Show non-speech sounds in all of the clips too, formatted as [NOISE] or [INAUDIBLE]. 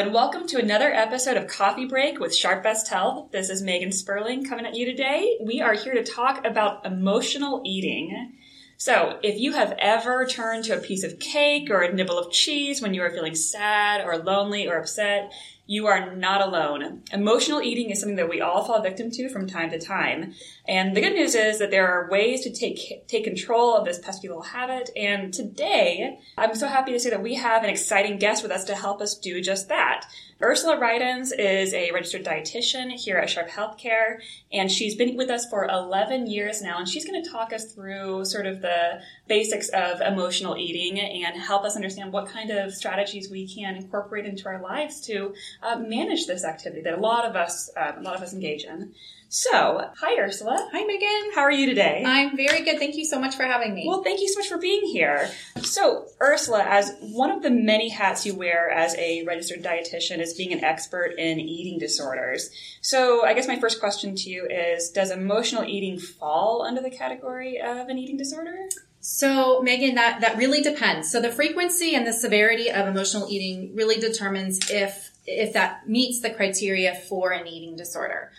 And welcome to another episode of Coffee Break with Sharp Best Health. This is Megan Sperling coming at you today. We are here to talk about emotional eating. So, if you have ever turned to a piece of cake or a nibble of cheese when you are feeling sad or lonely or upset, you are not alone. Emotional eating is something that we all fall victim to from time to time. And the good news is that there are ways to take, take control of this pesky little habit. And today, I'm so happy to say that we have an exciting guest with us to help us do just that. Ursula Rydens is a registered dietitian here at Sharp Healthcare, and she's been with us for 11 years now, and she's going to talk us through sort of the basics of emotional eating and help us understand what kind of strategies we can incorporate into our lives to uh, manage this activity that a lot of us, uh, a lot of us engage in. So, hi Ursula. Hi Megan. How are you today? I'm very good. Thank you so much for having me. Well, thank you so much for being here. So, Ursula, as one of the many hats you wear as a registered dietitian is being an expert in eating disorders. So, I guess my first question to you is Does emotional eating fall under the category of an eating disorder? So, Megan, that, that really depends. So, the frequency and the severity of emotional eating really determines if, if that meets the criteria for an eating disorder.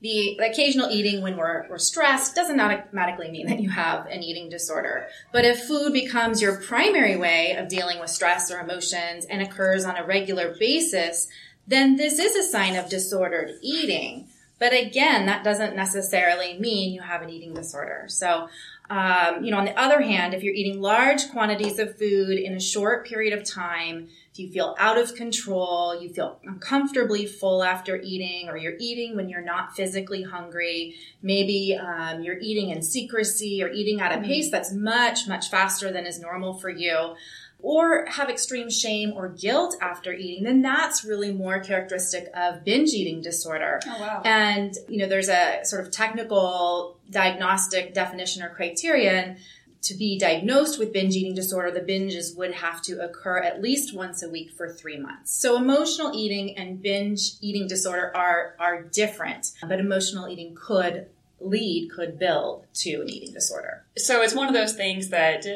The occasional eating when we're, we're stressed doesn't automatically mean that you have an eating disorder. But if food becomes your primary way of dealing with stress or emotions and occurs on a regular basis, then this is a sign of disordered eating. But again, that doesn't necessarily mean you have an eating disorder. So, um, you know, on the other hand, if you're eating large quantities of food in a short period of time, if you feel out of control, you feel uncomfortably full after eating, or you're eating when you're not physically hungry, maybe um, you're eating in secrecy or eating at a pace that's much, much faster than is normal for you or have extreme shame or guilt after eating, then that's really more characteristic of binge eating disorder. Oh, wow. And, you know, there's a sort of technical diagnostic definition or criterion. To be diagnosed with binge eating disorder, the binges would have to occur at least once a week for three months. So emotional eating and binge eating disorder are, are different, but emotional eating could lead, could build to an eating disorder. So it's one of those things that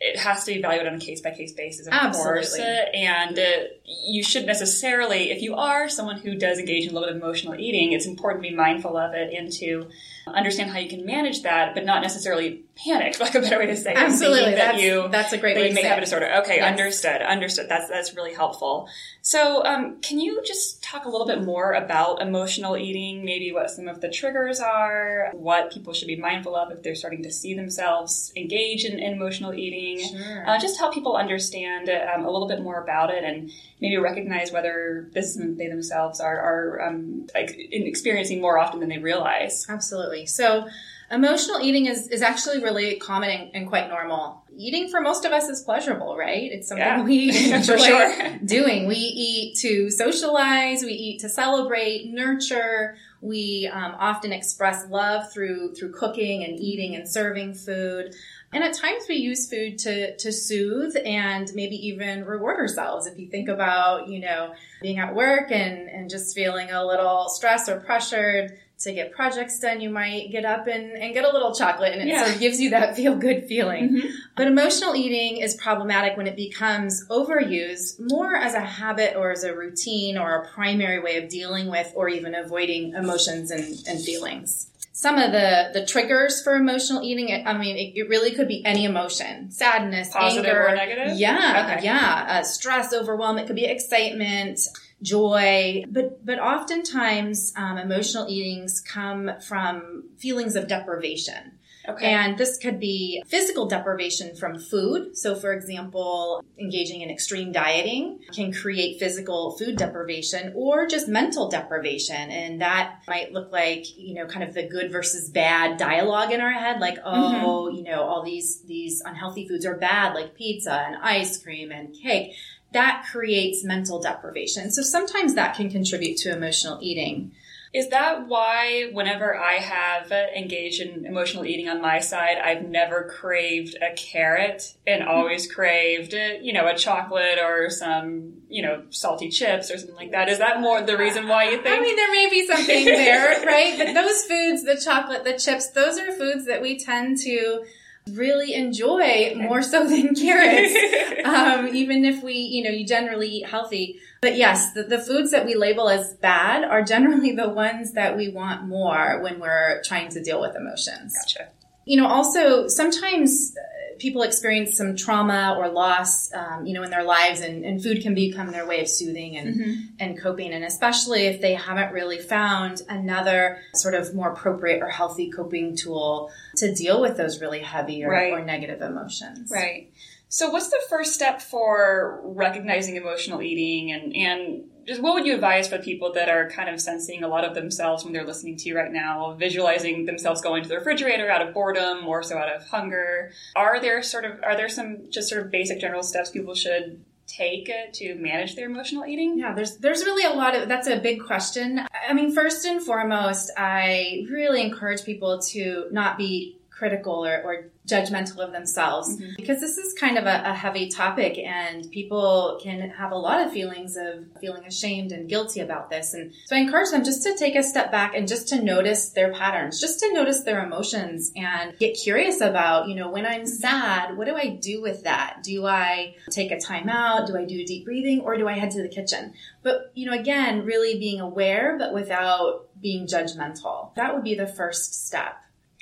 it has to be evaluated on a case by case basis, of Absolutely. course. And uh, you should necessarily, if you are someone who does engage in a little bit of emotional eating, it's important to be mindful of it and to understand how you can manage that, but not necessarily panic, [LAUGHS] like a better way to say it. Absolutely. That That's- you, that's a great way you to may say have a disorder. Okay, Yes. understood, understood. That's, that's really helpful. So, um, can you just talk a little bit more about emotional eating? Maybe what some of the triggers are, what people should be mindful of if they're starting to see themselves engage in, in emotional eating. Sure. Uh, just help people understand um, a little bit more about it and maybe recognize whether this they themselves are, are um, like, experiencing more often than they realize. Absolutely. So, emotional eating is, is actually really common and, and quite normal. Eating for most of us is pleasurable, right? It's something Yeah, we [LAUGHS] enjoy sure. doing. We eat to socialize, we eat to celebrate, nurture. We um, often express love through through cooking and eating and serving food. And at times we use food to, to soothe and maybe even reward ourselves. If you think about, you know, being at work and, and just feeling a little stressed or pressured to get projects done, you might get up and, and get a little chocolate and it Yeah. sort of gives you that [LAUGHS] feel good feeling. Mm-hmm. But emotional eating is problematic when it becomes overused more as a habit or as a routine or a primary way of dealing with or even avoiding emotions and, and feelings. Some of the, the triggers for emotional eating, I mean, it, it really could be any emotion, sadness, Positive anger. or negative? Yeah, Okay. yeah. Uh, stress, overwhelm. It could be excitement, joy. But, but oftentimes, um, emotional eatings come from feelings of deprivation. Okay. And this could be physical deprivation from food. So, for example, engaging in extreme dieting can create physical food deprivation or just mental deprivation. And that might look like, you know, kind of the good versus bad dialogue in our head. Like, mm-hmm. oh, you know, all these, these unhealthy foods are bad, like pizza and ice cream and cake. That creates mental deprivation. So sometimes that can contribute to emotional eating. Is that why whenever I have engaged in emotional eating on my side, I've never craved a carrot and always craved, you know, a chocolate or some, you know, salty chips or something like that? Is that more the reason why you think? I mean, there may be something there, [LAUGHS] right? But those foods, the chocolate, the chips, those are foods that we tend to really enjoy more so than carrots. [LAUGHS] um, even if we, you know, you generally eat healthy. But yes, the, the foods that we label as bad are generally [LAUGHS] the ones that we want more when we're trying to deal with emotions. Gotcha. You know, also sometimes people experience some trauma or loss, um, you know, in their lives, and, and, food can become their way of soothing and, mm-hmm. and coping. And especially if they haven't really found another sort of more appropriate or healthy coping tool to deal with those really heavy or, right. or negative emotions. Right. So, what's the first step for recognizing emotional eating and, and just what would you advise for people that are kind of sensing a lot of themselves when they're listening to you right now, visualizing themselves going to the refrigerator out of boredom or so out of hunger? Are there sort of are there some just sort of basic general steps people should take to manage their emotional eating? Yeah, there's there's really a lot of that's a big question. I mean, first and foremost, I really encourage people to not be critical or, or judgmental of themselves mm-hmm. because this is kind of a, a, heavy topic and people can have a lot of feelings of feeling ashamed and guilty about this. And so I encourage them just to take a step back and just to notice their patterns, just to notice their emotions and get curious about, you know, when I'm sad, what do I do with that? Do I take a time out? Do I do deep breathing or do I head to the kitchen? But, you know, again, really being aware, but without being judgmental. That would be the first step.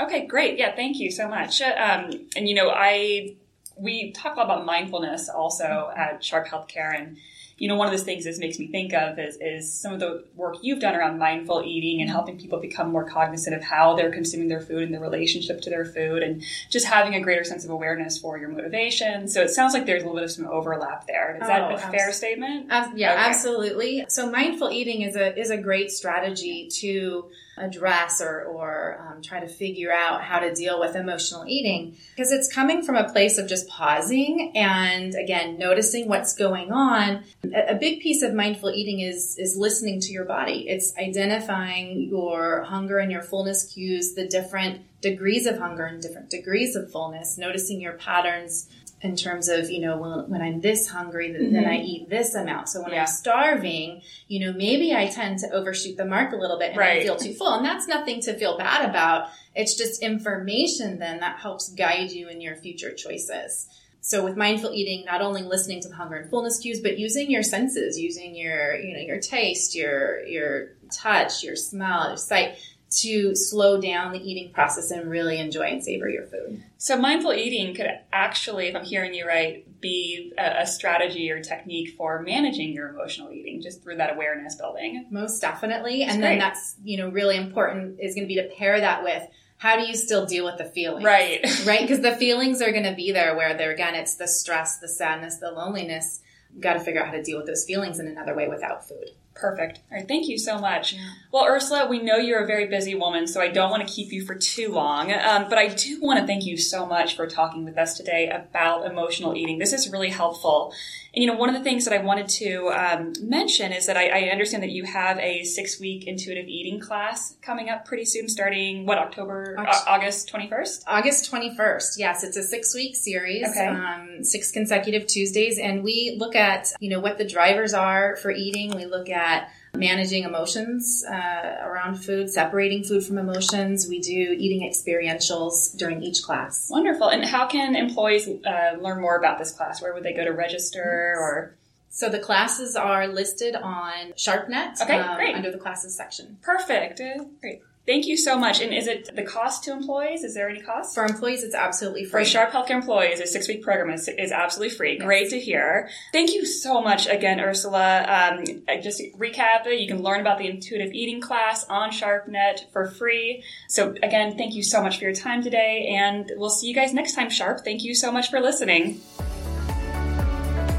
Okay, great. Yeah, thank you so much. Um, and you know, I we talk a lot about mindfulness also at Sharp Healthcare, and you know, one of those things this makes me think of is, is some of the work you've done around mindful eating and helping people become more cognizant of how they're consuming their food and their relationship to their food, and just having a greater sense of awareness for your motivation. So it sounds like there's a little bit of some overlap there. Is oh, that a abs- fair statement? Ab- yeah, okay. absolutely. So mindful eating is a is a great strategy to address or, or um, try to figure out how to deal with emotional eating. Because it's coming from a place of just pausing and again noticing what's going on. A, a big piece of mindful eating is is listening to your body. It's identifying your hunger and your fullness cues the different degrees of hunger and different degrees of fullness noticing your patterns in terms of you know when, when i'm this hungry then, mm-hmm. then i eat this amount so when yeah. i'm starving you know maybe i tend to overshoot the mark a little bit and right. i feel too full and that's nothing to feel bad about it's just information then that helps guide you in your future choices so with mindful eating not only listening to the hunger and fullness cues but using your senses using your you know your taste your your touch your smell your sight to slow down the eating process and really enjoy and savor your food. So, mindful eating could actually, if I'm hearing you right, be a, a, strategy or technique for managing your emotional eating just through that awareness building. Most definitely. That's and great. then that's, you know, really important is going to be to pair that with how do you still deal with the feelings? Right. right? Because the feelings are going to be there where they're, again, it's the stress, the sadness, the loneliness. Got to figure out how to deal with those feelings in another way without food. Perfect. All right. Thank you so much. Well, Ursula, we know you're a very busy woman, so I don't want to keep you for too long. Um, but I do want to thank you so much for talking with us today about emotional eating. This is really helpful. And you know, one of the things that I wanted to um, mention is that I, I, understand that you have a six-week intuitive eating class coming up pretty soon, starting what October, August twenty first. August twenty first. Yes, it's a six-week series, okay. um, six consecutive Tuesdays, and we look at you know what the drivers are for eating. We look at managing emotions uh, around food, separating food from emotions. We do eating experientials during each class. Wonderful. And how can employees uh, learn more about this class? Where would they go to register or? So the classes are listed on SharpNet okay, um, great. under the classes section. Perfect. Uh, great. Thank you so much. And is it the cost to employees? Is there any cost? For employees, it's absolutely free. For Sharp Healthcare employees, a six week program is, is absolutely free. Yes. Great to hear. Thank you so much again, Ursula. Um, just to recap, you can learn about the intuitive eating class on SharpNet for free. So again, thank you so much for your time today, and we'll see you guys next time, Sharp. Thank you so much for listening.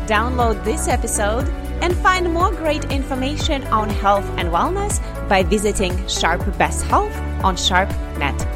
Download this episode and find more great information on health and wellness by visiting Sharp Best Health on SharpNet.